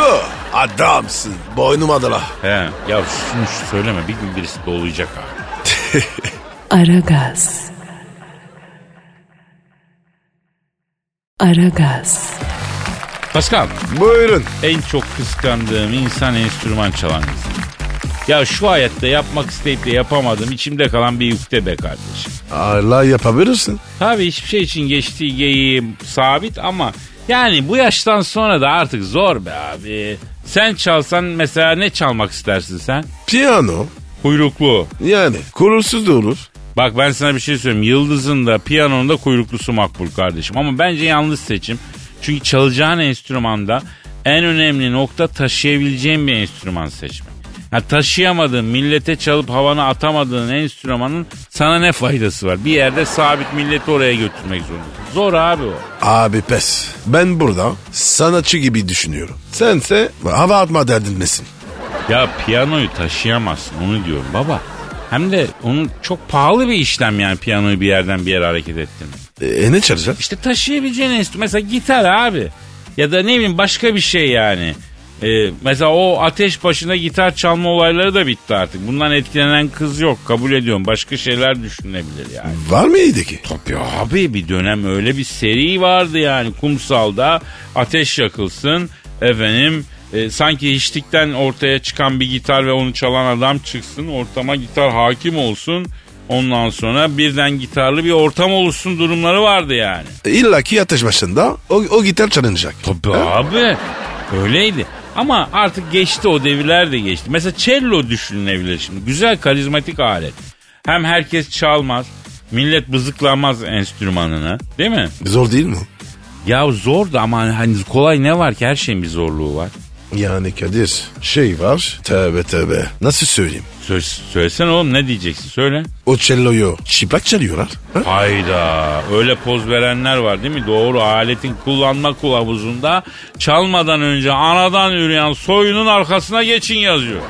adamsın. Boynum adala. He, ya şunu şu söyleme bir gün birisi dolayacak abi. Aragaz. Aragaz. Pascal Buyurun. en çok kıskandığım insan enstrüman çalan insan. Ya şu hayatta yapmak isteyip de yapamadığım içimde kalan bir yükte be kardeşim. Allah yapabilirsin. Tabii hiçbir şey için geçtiği geyiğim sabit ama yani bu yaştan sonra da artık zor be abi. Sen çalsan mesela ne çalmak istersin sen? Piyano. Kuyruklu. Yani kurursuz da olur. Bak ben sana bir şey söyleyeyim. Yıldızın da piyanonun da kuyruklusu makbul kardeşim. Ama bence yanlış seçim. Çünkü çalacağın enstrümanda en önemli nokta taşıyabileceğin bir enstrüman seçmek. Ha, taşıyamadığın, millete çalıp havana atamadığın enstrümanın sana ne faydası var? Bir yerde sabit milleti oraya götürmek zorundasın. Zor abi o. Abi pes. Ben burada sanatçı gibi düşünüyorum. Sense hava atma derdinmesin. Ya piyanoyu taşıyamazsın onu diyorum baba. Hem de onun çok pahalı bir işlem yani piyanoyu bir yerden bir yere hareket ettirmek. E, ne çalacaksın? İşte taşıyabileceğin enstrüman. Mesela gitar abi. Ya da ne bileyim başka bir şey yani. Ee, mesela o ateş başına gitar çalma olayları da bitti artık. Bundan etkilenen kız yok kabul ediyorum. Başka şeyler düşünülebilir yani. Var mıydı ki? Tabii abi bir dönem öyle bir seri vardı yani kumsalda ateş yakılsın efendim e, sanki hiçlikten ortaya çıkan bir gitar ve onu çalan adam çıksın ortama gitar hakim olsun ondan sonra birden gitarlı bir ortam oluşsun durumları vardı yani. E, İlla ki ateş başında o, o gitar çalınacak. Tabii abi öyleydi. Ama artık geçti o devirler de geçti. Mesela cello düşünülebilir şimdi. Güzel karizmatik alet. Hem herkes çalmaz. Millet bızıklamaz enstrümanını. Değil mi? Zor değil mi? Ya zor da ama hani kolay ne var ki her şeyin bir zorluğu var. Yani Kadir şey var. Tövbe tövbe. Nasıl söyleyeyim? Söyle, söylesene oğlum ne diyeceksin söyle. O celloyu çıplak çalıyorlar. Ha? Hayda öyle poz verenler var değil mi? Doğru aletin kullanma kılavuzunda çalmadan önce anadan üreyen soyunun arkasına geçin yazıyor.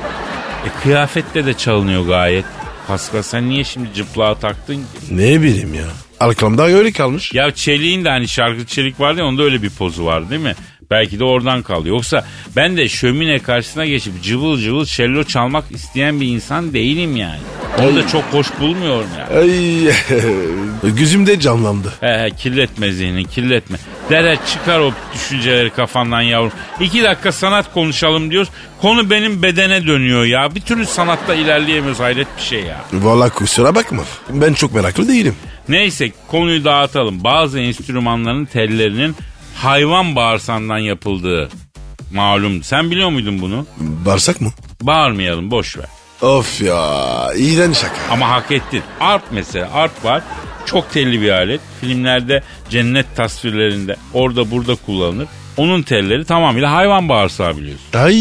E kıyafette de çalınıyor gayet. Pascal sen niye şimdi cıplığa taktın ki? Ne bileyim ya. Arkamda öyle kalmış. Ya Çelik'in de hani şarkı Çelik vardı ya onda öyle bir pozu var değil mi? Belki de oradan kaldı. Yoksa ben de şömine karşısına geçip cıvıl cıvıl cello çalmak isteyen bir insan değilim yani. Onu da çok hoş bulmuyorum yani. Ay gözümde canlandı. He he kirletme zihnini kirletme. Dere çıkar o düşünceleri kafandan yavrum. İki dakika sanat konuşalım diyoruz. Konu benim bedene dönüyor ya. Bir türlü sanatta ilerleyemiyoruz hayret bir şey ya. Valla kusura bakma. Ben çok meraklı değilim. Neyse konuyu dağıtalım. Bazı enstrümanların tellerinin hayvan bağırsağından yapıldığı malum. Sen biliyor muydun bunu? Bağırsak mı? Bağırmayalım boş ver. Of ya iyiden şaka. Ama hak ettin. Arp mesela arp var. Çok telli bir alet. Filmlerde cennet tasvirlerinde orada burada kullanılır. Onun telleri tamamıyla hayvan bağırsağı biliyorsun. Ay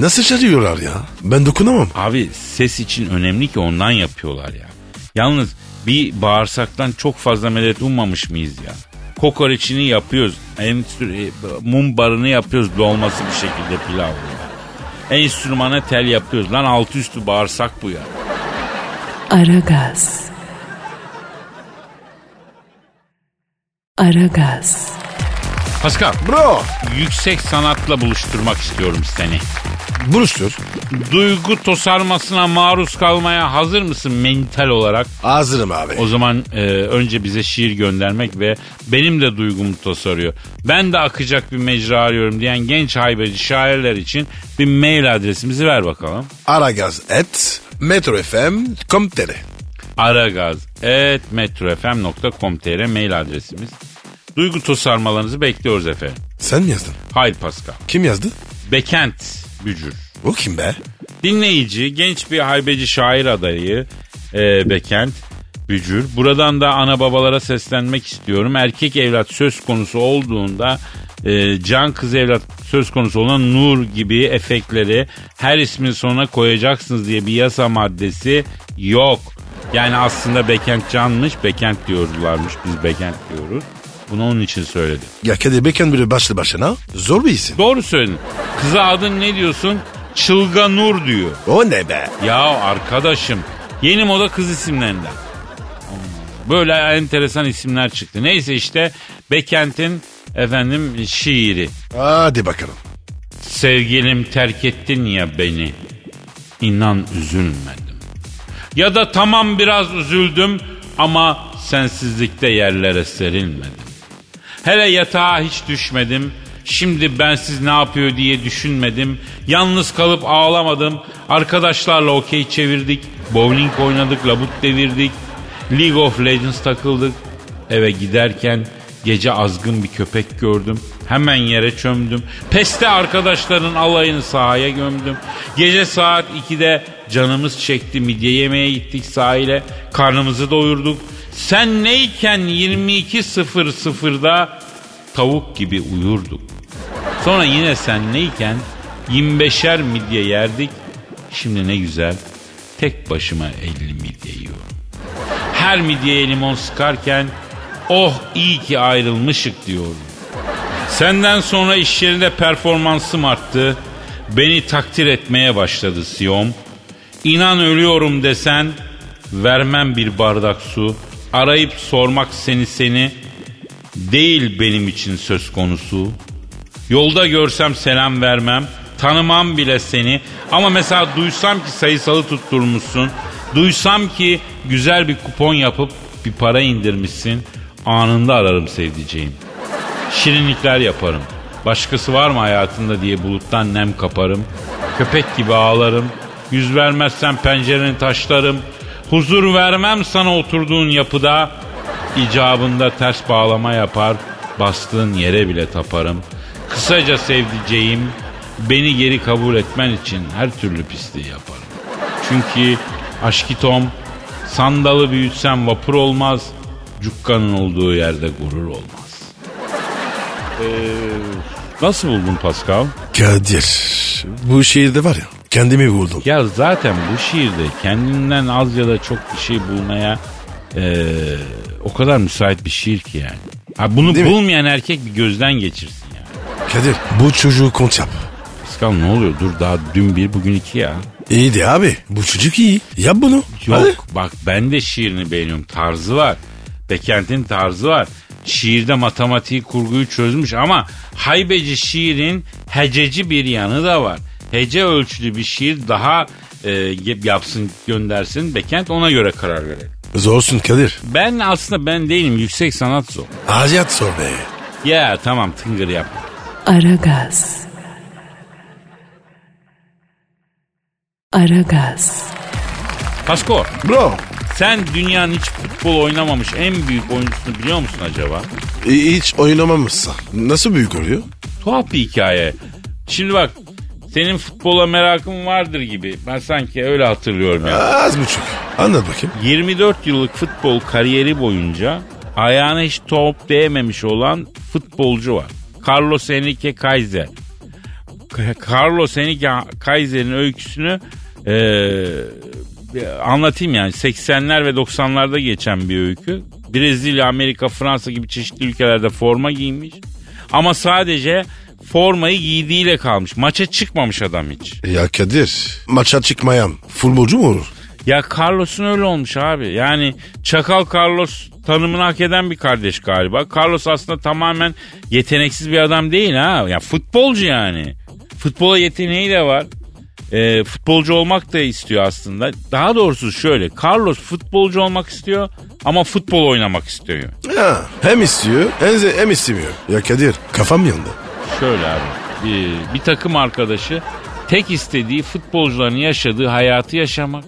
nasıl çalıyorlar ya? Ben dokunamam. Abi ses için önemli ki ondan yapıyorlar ya. Yalnız bir bağırsaktan çok fazla medet ummamış mıyız ya? Kokoreçini yapıyoruz. Enstr- e, mum barını yapıyoruz dolması bir şekilde pilavlı. Enstrümana tel yapıyoruz. Lan altı üstü bağırsak bu ya. Aragaz. Aragaz. Pascal Bro. yüksek sanatla buluşturmak istiyorum seni. Buluştur. Duygu tosarmasına maruz kalmaya hazır mısın mental olarak? Hazırım abi. O zaman e, önce bize şiir göndermek ve benim de duygumu tosarıyor. Ben de akacak bir mecra arıyorum diyen genç haybeci şairler için bir mail adresimizi ver bakalım. Aragaz et metrofm.com.tr aragaz.metrofm.com.tr mail adresimiz. Duygu tosarmalarınızı bekliyoruz efendim. Sen mi yazdın? Hayır Pascal. Kim yazdı? Bekent Bücür. O kim be? Dinleyici, genç bir haybeci şair adayı e, Bekent Bücür. Buradan da ana babalara seslenmek istiyorum. Erkek evlat söz konusu olduğunda e, can kız evlat söz konusu olan nur gibi efektleri her ismin sonuna koyacaksınız diye bir yasa maddesi yok. Yani aslında Bekent canmış, Bekent diyorlarmış, biz Bekent diyoruz. Bunu onun için söyledim. Ya Kadir Beken biri başlı başına zor bir isim. Doğru söyledin. Kıza adın ne diyorsun? Çılga Nur diyor. O ne be? Ya arkadaşım yeni moda kız isimlerinden. Böyle enteresan isimler çıktı. Neyse işte Bekent'in efendim şiiri. Hadi bakalım. Sevgilim terk ettin ya beni. İnan üzülmedim. Ya da tamam biraz üzüldüm ama sensizlikte yerlere serilmedim. Hele yatağa hiç düşmedim. Şimdi bensiz ne yapıyor diye düşünmedim. Yalnız kalıp ağlamadım. Arkadaşlarla okey çevirdik. Bowling oynadık, labut devirdik. League of Legends takıldık. Eve giderken gece azgın bir köpek gördüm. Hemen yere çömdüm. Peste arkadaşların alayını sahaya gömdüm. Gece saat 2'de canımız çekti. Midye yemeye gittik sahile. Karnımızı doyurduk. Sen neyken 22.00'da tavuk gibi uyurduk. Sonra yine sen neyken 25'er midye yerdik. Şimdi ne güzel tek başıma 50 midye yiyorum. Her midyeye limon sıkarken oh iyi ki ayrılmışık diyorum. Senden sonra iş yerinde performansım arttı. Beni takdir etmeye başladı Siyom. İnan ölüyorum desen vermem bir bardak su. Arayıp sormak seni seni değil benim için söz konusu. Yolda görsem selam vermem. Tanımam bile seni. Ama mesela duysam ki sayısalı tutturmuşsun. Duysam ki güzel bir kupon yapıp bir para indirmişsin. Anında ararım sevdiceğim. Şirinlikler yaparım. Başkası var mı hayatında diye buluttan nem kaparım. Köpek gibi ağlarım. Yüz vermezsen pencereni taşlarım. Huzur vermem sana oturduğun yapıda. İcabında ters bağlama yapar. Bastığın yere bile taparım. Kısaca sevdiceğim beni geri kabul etmen için her türlü pisliği yaparım. Çünkü aşkitom sandalı büyütsem vapur olmaz. Cukkanın olduğu yerde gurur olmaz. Ee, nasıl buldun Pascal? Kadir bu şiirde var ya kendimi buldum. Ya zaten bu şiirde kendinden az ya da çok bir şey bulmaya ee, o kadar müsait bir şiir ki yani. Ha bunu Değil mi? bulmayan erkek bir gözden geçirsin yani. Kadir bu çocuğu kont yap. Pascal ne oluyor? Dur daha dün bir bugün iki ya. İyiydi abi bu çocuk iyi. Yap bunu. Yok Hadi. bak ben de şiirini beğeniyorum. Tarzı var. Bekent'in tarzı var. Şiirde matematiği kurguyu çözmüş ama haybeci şiirin hececi bir yanı da var. Hece ölçülü bir şiir daha e, yapsın göndersin Bekent ona göre karar verelim. Zorsun Kadir. Ben aslında ben değilim yüksek sanat zor. Aziyat sor be. Ya tamam tıngır yap. Aragaz. Aragaz. Pasko Bro sen dünyanın hiç futbol oynamamış en büyük oyuncusunu biliyor musun acaba? hiç oynamamışsa nasıl büyük oluyor? Tuhaf bir hikaye. Şimdi bak senin futbola merakın vardır gibi. Ben sanki öyle hatırlıyorum ya. Az buçuk. Anlat bakayım. 24 yıllık futbol kariyeri boyunca ayağına hiç top değmemiş olan futbolcu var. Carlos Enrique Kaiser. Carlos Enrique Kaiser'in öyküsünü eee, anlatayım yani. 80'ler ve 90'larda geçen bir öykü. Brezilya, Amerika, Fransa gibi çeşitli ülkelerde forma giymiş. Ama sadece formayı giydiğiyle kalmış. Maça çıkmamış adam hiç. Ya Kadir maça çıkmayan futbolcu mu olur? Ya Carlos'un öyle olmuş abi. Yani Çakal Carlos tanımını hak eden bir kardeş galiba. Carlos aslında tamamen yeteneksiz bir adam değil ha. Ya futbolcu yani. Futbola yeteneği de var. E, futbolcu olmak da istiyor aslında. Daha doğrusu şöyle. Carlos futbolcu olmak istiyor ama futbol oynamak istiyor. Ha, hem istiyor hem, hem istemiyor. Ya Kadir kafam yandı. Şöyle abi. Bir, bir takım arkadaşı tek istediği futbolcuların yaşadığı hayatı yaşamak.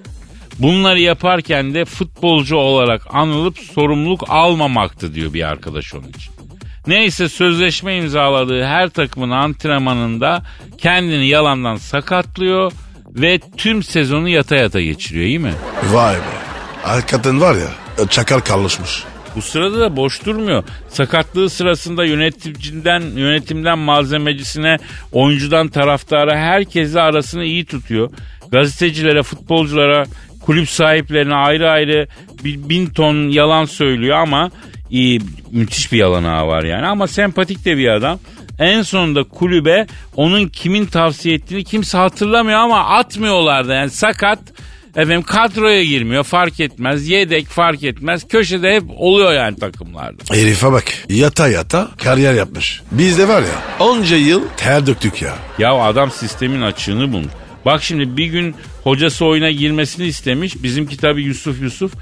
Bunları yaparken de futbolcu olarak anılıp sorumluluk almamaktı diyor bir arkadaş onun için. Neyse sözleşme imzaladığı her takımın antrenmanında kendini yalandan sakatlıyor ve tüm sezonu yata yata geçiriyor iyi mi? Vay be. Hakikaten var ya çakal kalmışmış. Bu sırada da boş durmuyor. Sakatlığı sırasında yöneticiden, yönetimden malzemecisine, oyuncudan taraftara herkesle arasını iyi tutuyor. Gazetecilere, futbolculara, kulüp sahiplerine ayrı ayrı bin ton yalan söylüyor ama iyi, müthiş bir yalan ağı var yani. Ama sempatik de bir adam. En sonunda kulübe onun kimin tavsiye ettiğini kimse hatırlamıyor ama atmıyorlar da yani sakat Efendim kadroya girmiyor fark etmez. Yedek fark etmez. Köşede hep oluyor yani takımlarda. Herife bak yata yata kariyer yapmış. Biz de var ya onca yıl ter döktük ya. Ya adam sistemin açığını bulmuş. Bak şimdi bir gün hocası oyuna girmesini istemiş. Bizimki tabii Yusuf Yusuf.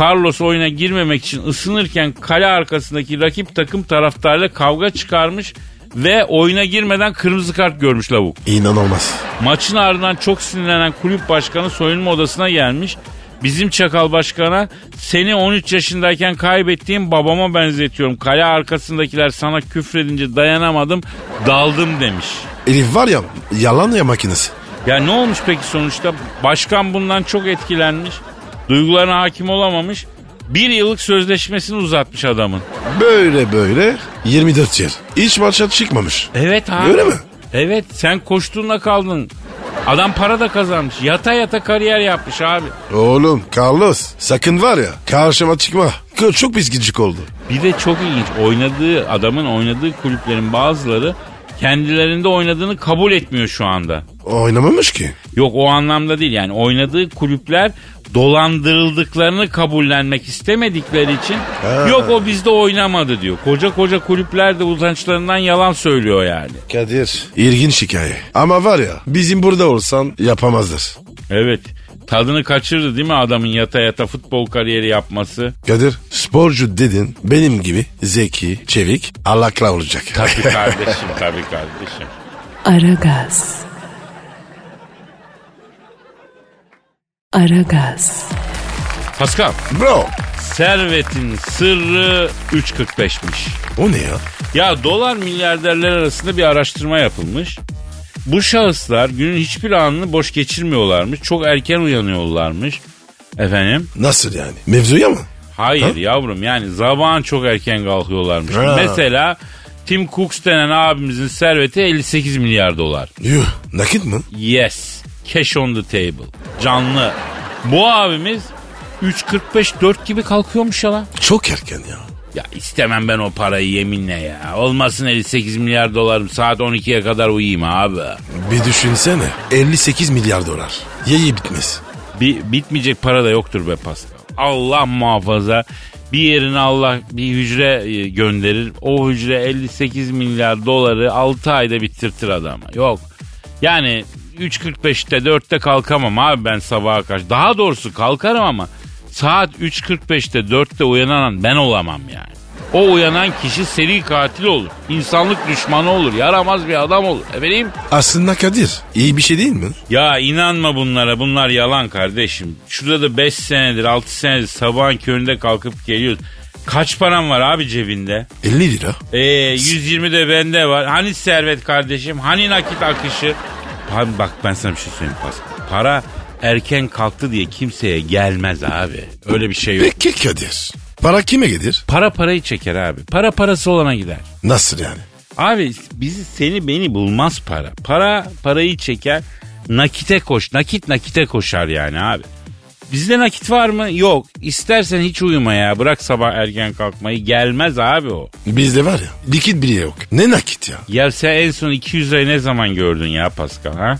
Carlos oyuna girmemek için ısınırken kale arkasındaki rakip takım taraftarıyla kavga çıkarmış. Ve oyuna girmeden kırmızı kart görmüş lavuk. İnanılmaz. Maçın ardından çok sinirlenen kulüp başkanı soyunma odasına gelmiş. Bizim çakal başkana seni 13 yaşındayken kaybettiğim babama benzetiyorum. Kale arkasındakiler sana küfredince dayanamadım daldım demiş. Elif var ya yalan ya makinesi. Ya ne olmuş peki sonuçta? Başkan bundan çok etkilenmiş. Duygularına hakim olamamış. Bir yıllık sözleşmesini uzatmış adamın. Böyle böyle 24 yıl. Hiç maça çıkmamış. Evet abi. Öyle mi? Evet sen koştuğunda kaldın. Adam para da kazanmış. Yata yata kariyer yapmış abi. Oğlum Carlos sakın var ya karşıma çıkma. Çok pis gıcık oldu. Bir de çok ilginç oynadığı adamın oynadığı kulüplerin bazıları kendilerinde oynadığını kabul etmiyor şu anda. Oynamamış ki. Yok o anlamda değil yani oynadığı kulüpler dolandırıldıklarını kabullenmek istemedikleri için Ha. yok o bizde oynamadı diyor. Koca koca kulüpler de utançlarından yalan söylüyor yani. Kadir. İlginç hikaye. Ama var ya bizim burada olsan yapamazdır. Evet tadını kaçırdı değil mi adamın yata yata futbol kariyeri yapması? Kadir sporcu dedin benim gibi zeki, çevik, alakla olacak. Tabii kardeşim tabii kardeşim. Aragaz. Aragaz. Pascal Bro servetin sırrı 3.45'miş. o ne ya? Ya dolar milyarderler arasında bir araştırma yapılmış. Bu şahıslar günün hiçbir anını boş geçirmiyorlarmış. Çok erken uyanıyorlarmış. Efendim? Nasıl yani? Mevzuya mı? Hayır yavrum yani zaman çok erken kalkıyorlarmış. Ha. Mesela Tim Cooks denen abimizin serveti 58 milyar dolar. Yuh nakit mi? Yes. Cash on the table. Canlı. Bu abimiz 3.45-4 gibi kalkıyormuş ya lan. Çok erken ya. Ya istemem ben o parayı yeminle ya. Olmasın 58 milyar dolarım saat 12'ye kadar uyuyayım abi. Bir düşünsene 58 milyar dolar. Ye bitmez. Bir, bitmeyecek para da yoktur be Pascal. Allah muhafaza bir yerine Allah bir hücre e, gönderir. O hücre 58 milyar doları 6 ayda bitirtir adama. Yok. Yani 3.45'te 4'te kalkamam abi ben sabaha karşı. Daha doğrusu kalkarım ama saat 3.45'te 4'te uyanan ben olamam yani. O uyanan kişi seri katil olur. İnsanlık düşmanı olur. Yaramaz bir adam olur. Efendim? Aslında Kadir iyi bir şey değil mi? Ya inanma bunlara bunlar yalan kardeşim. Şurada da 5 senedir 6 senedir sabahın köründe kalkıp geliyoruz. Kaç param var abi cebinde? 50 lira. Ee, 120 de bende var. Hani servet kardeşim? Hani nakit akışı? Abi bak ben sana bir şey söyleyeyim Pascal. Para erken kalktı diye kimseye gelmez abi. Öyle bir şey yok. Peki Kadir. Para kime gelir? Para parayı çeker abi. Para parası olana gider. Nasıl yani? Abi bizi seni beni bulmaz para. Para parayı çeker nakite koş. Nakit nakite koşar yani abi. Bizde nakit var mı? Yok. İstersen hiç uyuma ya. Bırak sabah erken kalkmayı. Gelmez abi o. Bizde var ya likit bile yok. Ne nakit ya? Ya sen en son 200 lirayı ne zaman gördün ya Pascal ha?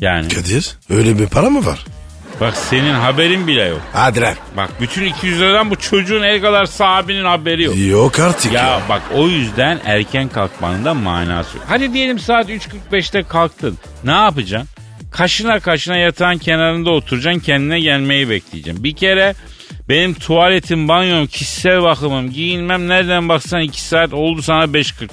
Yani Kadir öyle bir para mı var? bak senin haberin bile yok. Hadi lan. Bak bütün 200 liradan bu çocuğun el kadar sahibinin haberi yok. Yok artık ya. Ya bak o yüzden erken kalkmanın da manası yok. Hadi diyelim saat 3.45'te kalktın. Ne yapacaksın? Kaşına kaşına yatağın kenarında oturacaksın kendine gelmeyi bekleyeceksin. Bir kere benim tuvaletim, banyom, kişisel bakımım, giyinmem nereden baksan 2 saat oldu sana 5.45.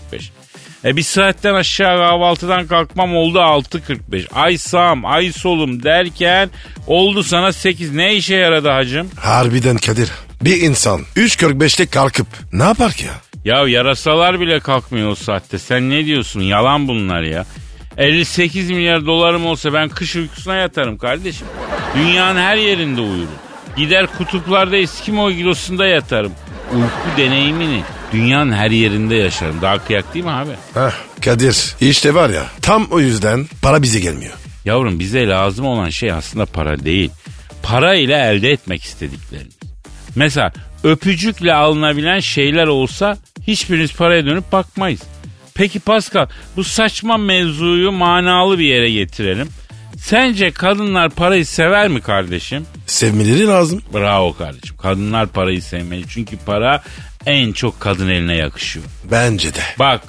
E bir saatten aşağı kahvaltıdan kalkmam oldu 6.45. Ay sağım, ay solum derken oldu sana 8. Ne işe yaradı hacım? Harbiden Kadir. Bir insan 3.45'te kalkıp ne yapar ki ya? Ya yarasalar bile kalkmıyor o saatte. Sen ne diyorsun? Yalan bunlar ya. 58 milyar dolarım olsa ben kış uykusuna yatarım kardeşim. Dünyanın her yerinde uyurum. Gider kutuplarda Eskimo igilosunda yatarım. Uyku deneyimini dünyanın her yerinde yaşarım. Daha kıyak değil mi abi? Heh, Kadir işte var ya tam o yüzden para bize gelmiyor. Yavrum bize lazım olan şey aslında para değil. Para ile elde etmek istediklerimiz. Mesela öpücükle alınabilen şeyler olsa hiçbiriniz paraya dönüp bakmayız. Peki Pascal bu saçma mevzuyu manalı bir yere getirelim. Sence kadınlar parayı sever mi kardeşim? Sevmeleri lazım. Bravo kardeşim. Kadınlar parayı sevmeli. Çünkü para en çok kadın eline yakışıyor. Bence de. Bak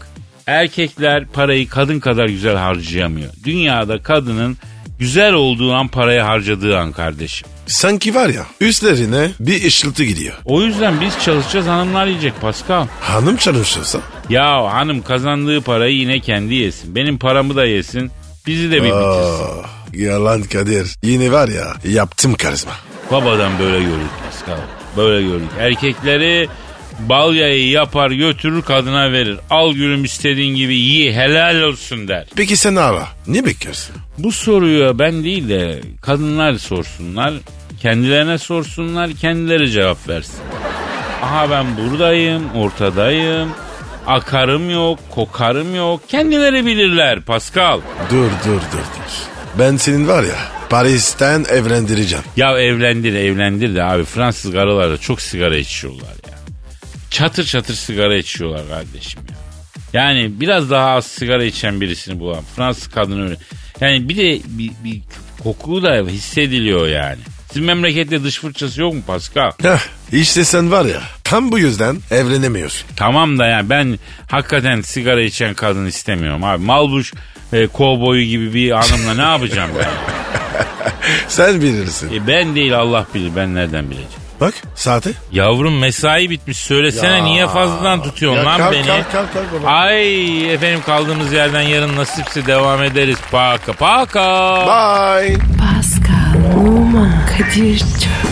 erkekler parayı kadın kadar güzel harcayamıyor. Dünyada kadının güzel olduğu an parayı harcadığı an kardeşim. Sanki var ya üstlerine bir ışıltı gidiyor. O yüzden biz çalışacağız hanımlar yiyecek Pascal. Hanım çalışırsa Ya hanım kazandığı parayı yine kendi yesin. Benim paramı da yesin. Bizi de bir bitirsin. Aa, yalan Kadir. Yine var ya yaptım karizma. Babadan böyle gördük Pascal. Böyle gördük. Erkekleri bal yayı yapar götürür kadına verir. Al gülüm istediğin gibi iyi helal olsun der. Peki sen ara. Ne bekliyorsun? Bu soruyu ben değil de kadınlar sorsunlar. Kendilerine sorsunlar kendileri cevap versin. Aha ben buradayım ortadayım. Akarım yok kokarım yok. Kendileri bilirler Pascal. Dur dur dur dur. Ben senin var ya Paris'ten evlendireceğim. Ya evlendir evlendir de abi Fransız karılar da çok sigara içiyorlar. Çatır çatır sigara içiyorlar kardeşim ya. Yani biraz daha az sigara içen birisini bulalım. Fransız kadını öyle. Yani bir de bir, bir koku da hissediliyor yani. Sizin memlekette dış fırçası yok mu Pascal? Heh, işte sen var ya tam bu yüzden evlenemiyorsun. Tamam da yani ben hakikaten sigara içen kadın istemiyorum abi. Malbuş e, kovboyu gibi bir hanımla ne yapacağım ben? Sen bilirsin. E, ben değil Allah bilir ben nereden bileceğim. Bak saate. Yavrum mesai bitmiş söylesene Ya. niye fazladan tutuyorsun Ya lan kalk, beni? kalk, kalk, kalk baba. Ay efendim kaldığımız yerden yarın nasipse devam ederiz. Paka paka. Bye. Pascal, Oman, Kadir çok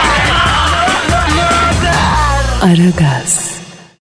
Aragaz.